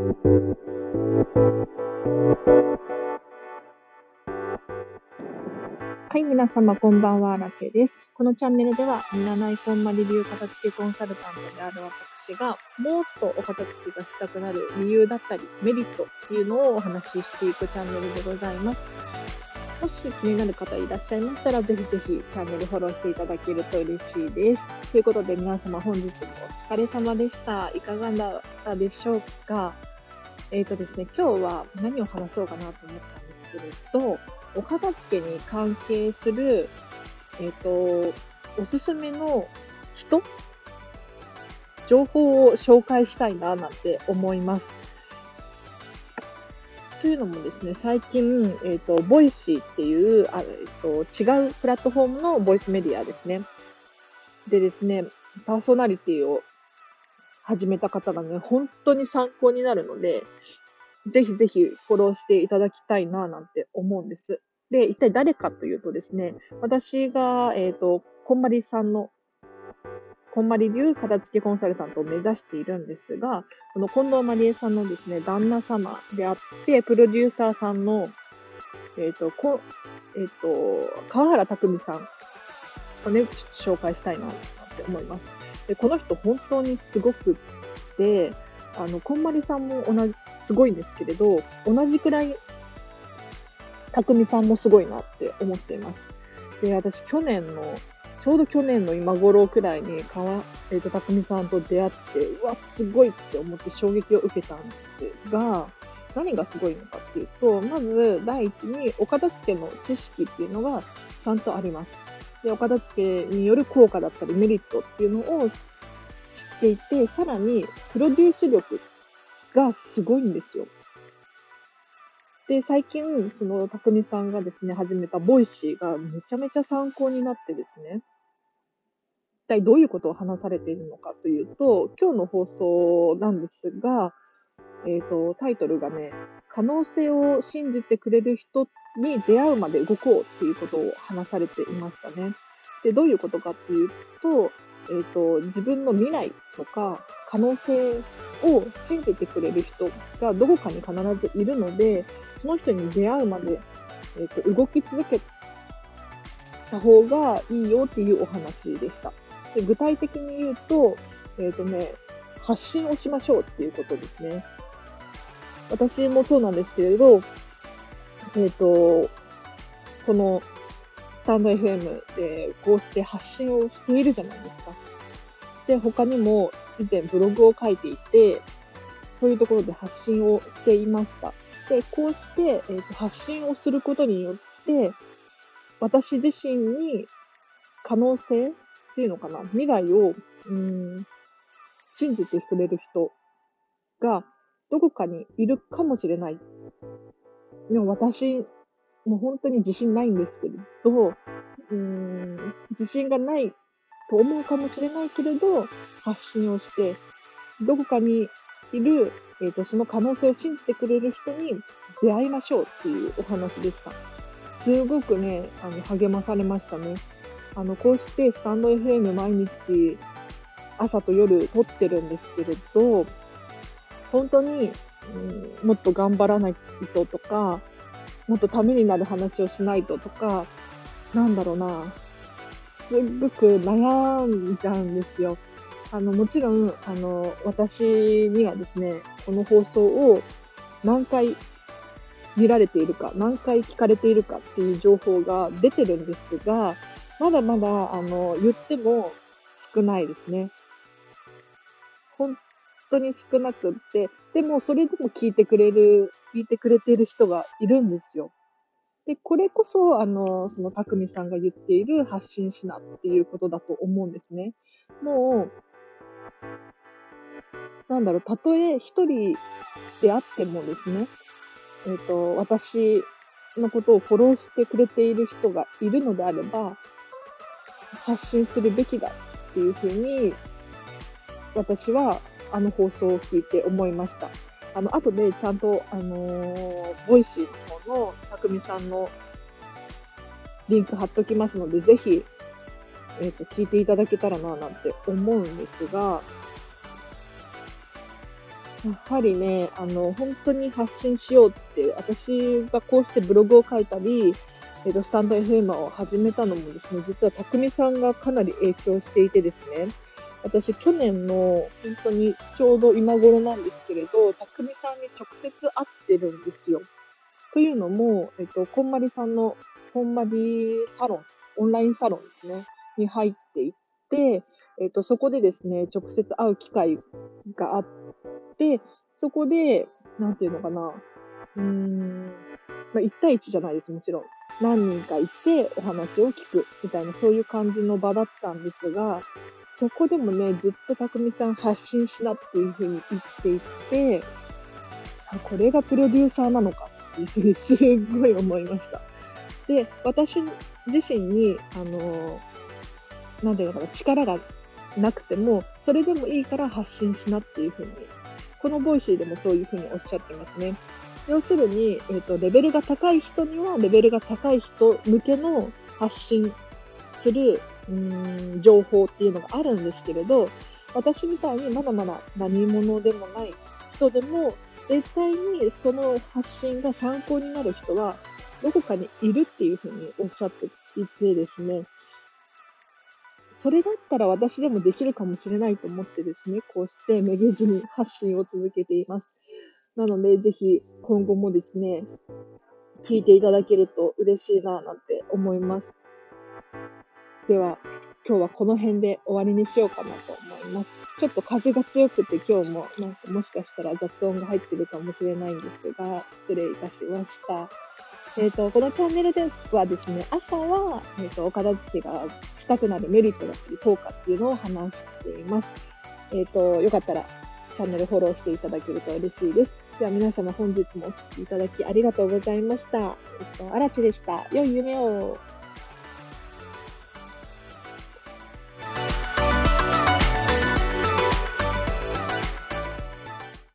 はい、皆様こんばんは、ラチェです。このチャンネルでは、占いこんまり流片付けコンサルタントである私が、もっとお片付けがしたくなる理由だったり、メリットっていうのをお話ししていくチャンネルでございます。もし気になる方いらっしゃいましたら、ぜひぜひチャンネルフォローしていただけると嬉しいです。ということで皆様本日もお疲れ様でした。いかがだったでしょうか？えっ、ー、とですね、今日は何を話そうかなと思ったんですけれど、お片付けに関係する、えっ、ー、と、おすすめの人情報を紹介したいななんて思います。というのもですね、最近、えっ、ー、と、 Voicy っていう、あえ、ー、と、違うプラットフォームのボイスメディアですね。でですね、パーソナリティを始めた方がね、本当に参考になるので、ぜひぜひフォローしていただきたいななんて思うんです。で、一体誰かというとですね、私が、えっ、ー、と、こんまりさんの、こんまり流片付けコンサルタントを目指しているんですが、この近藤まりえさんのですね、旦那様であって、プロデューサーさんの、えっ、ー、と、こえっ、ー、と、川原拓海さんをね、紹介したいなって思います。で、この人本当にすごくって、あの、こんまりさんも同じ、すごいんですけれど、同じくらい、匠さんもすごいなって思っています。で、私、去年の、ちょうど去年の今頃くらいに、かわ、えっ、ー、と、匠さんと出会って、うわ、すごいって思って衝撃を受けたんですが、何がすごいのかっていうと、まず、第一に、お片付けの知識っていうのがちゃんとあります。で、お片付けによる効果だったりメリットっていうのを知っていて、さらに、プロデュース力がすごいんですよ。で、最近、その、匠さんがですね、始めた Voicy がめちゃめちゃ参考になってですね、一体どういうことを話されているのかというと、今日の放送なんですが、えっ、ー、と、タイトルがね、可能性を信じてくれる人に出会うまで動こうっていうことを話されていましたね。で、どういうことかっていうと、えっ、ー、と、自分の未来とか可能性を信じてくれる人がどこかに必ずいるので、その人に出会うまで、えっ、ー、と、動き続けた方がいいよっていうお話でした。で具体的に言うと、えっ、ー、とね、発信をしましょうっていうことですね。私もそうなんですけれど、えっ、と、このスタンド FM でこうして発信をしているじゃないですか。で、他にも以前ブログを書いていて、そういうところで発信をしていました。で、こうして、えーと、発信をすることによって、私自身に可能性っていうのかな、未来を、うん、信じてくれる人がどこかにいるかもしれない。でも私もう本当に自信ないんですけれど、うん、自信がないと思うかもしれないけれど、発信をして、どこかにいる、えっ、ー、と、その可能性を信じてくれる人に出会いましょうっていうお話でした。すごくね、あの、励まされましたね。あの、こうしてスタンド FM 毎日、朝と夜撮ってるんですけれど、本当に、うん、もっと頑張らないととか、もっとためになる話をしないととか、なんだろうな、すっごく悩んじゃうんですよ。あの、もちろん、あの、私にはですね、この放送を何回見られているか、何回聞かれているかっていう情報が出てるんですが、まだまだ、あの、言っても少ないですね。本当に少なくって、でもそれでも聞いてくれる聞いてくれている人がいるんですよ。で、これこそ、あの、その、たくみさんが言っている発信しなっていうことだと思うんですね。もう、なんだろう、たとえ一人であってもですね、えっ、ー、と、私のことをフォローしてくれている人がいるのであれば、発信するべきだっていうふうに、私はあの放送を聞いて思いました。あの、後でちゃんと、あのー、 Voicy の方のたくみさんのリンク貼っときますので、ぜひ、えっ、ー、と、聞いていただけたらな、なんて思うんですが、やはりね、あの、本当に発信しようって、私がこうしてブログを書いたり、えっ、と、スタンド FM を始めたのもですね、実は匠さんがかなり影響していてですね、私、去年の本当にちょうど今頃なんですけれど、匠さんに直接会ってるんですよ。というのも、えっ、と、こんまりさんの、こんまりサロン、オンラインサロンですね、に入っていって、えっ、と、そこでですね、直接会う機会があっで、そこで、なんていうのかな、うーん、まあ、1対1じゃないです、もちろん。何人かいてお話を聞くみたいな、そういう感じの場だったんですが、そこでもね、ずっと匠さん発信しなっていうふうに言っていて、あこれがプロデューサーなのかっていうふうに すっごい思いました。で、私自身に、あの、なんていうのかな、力がなくても、それでもいいから発信しなっていうふうにこの Voicy でもそういうふうにおっしゃってますね。要するに、えーと、レベルが高い人にはレベルが高い人向けの発信するうん情報っていうのがあるんですけれど、私みたいにまだまだ何者でもない人でも、絶対にその発信が参考になる人はどこかにいるっていうふうにおっしゃっていてですね、それだったら私でもできるかもしれないと思ってですね、こうしてめげずに発信を続けています。なので、ぜひ今後もですね、聞いていただけると嬉しいななんて思います。では、今日はこの辺で終わりにしようかなと思います。ちょっと風が強くて今日もなんかもしかしたら雑音が入ってるかもしれないんですが、失礼いたしました。えっ、ー、と、このチャンネルではですね、朝は、えっ、ー、と、お片付けがしたくなるメリットだったり、効果っていうのを話しています。えっ、ー、と、よかったら、チャンネルフォローしていただけると嬉しいです。では皆様本日もお聴きいただきありがとうございました。えっと、あらちでした。良い夢を。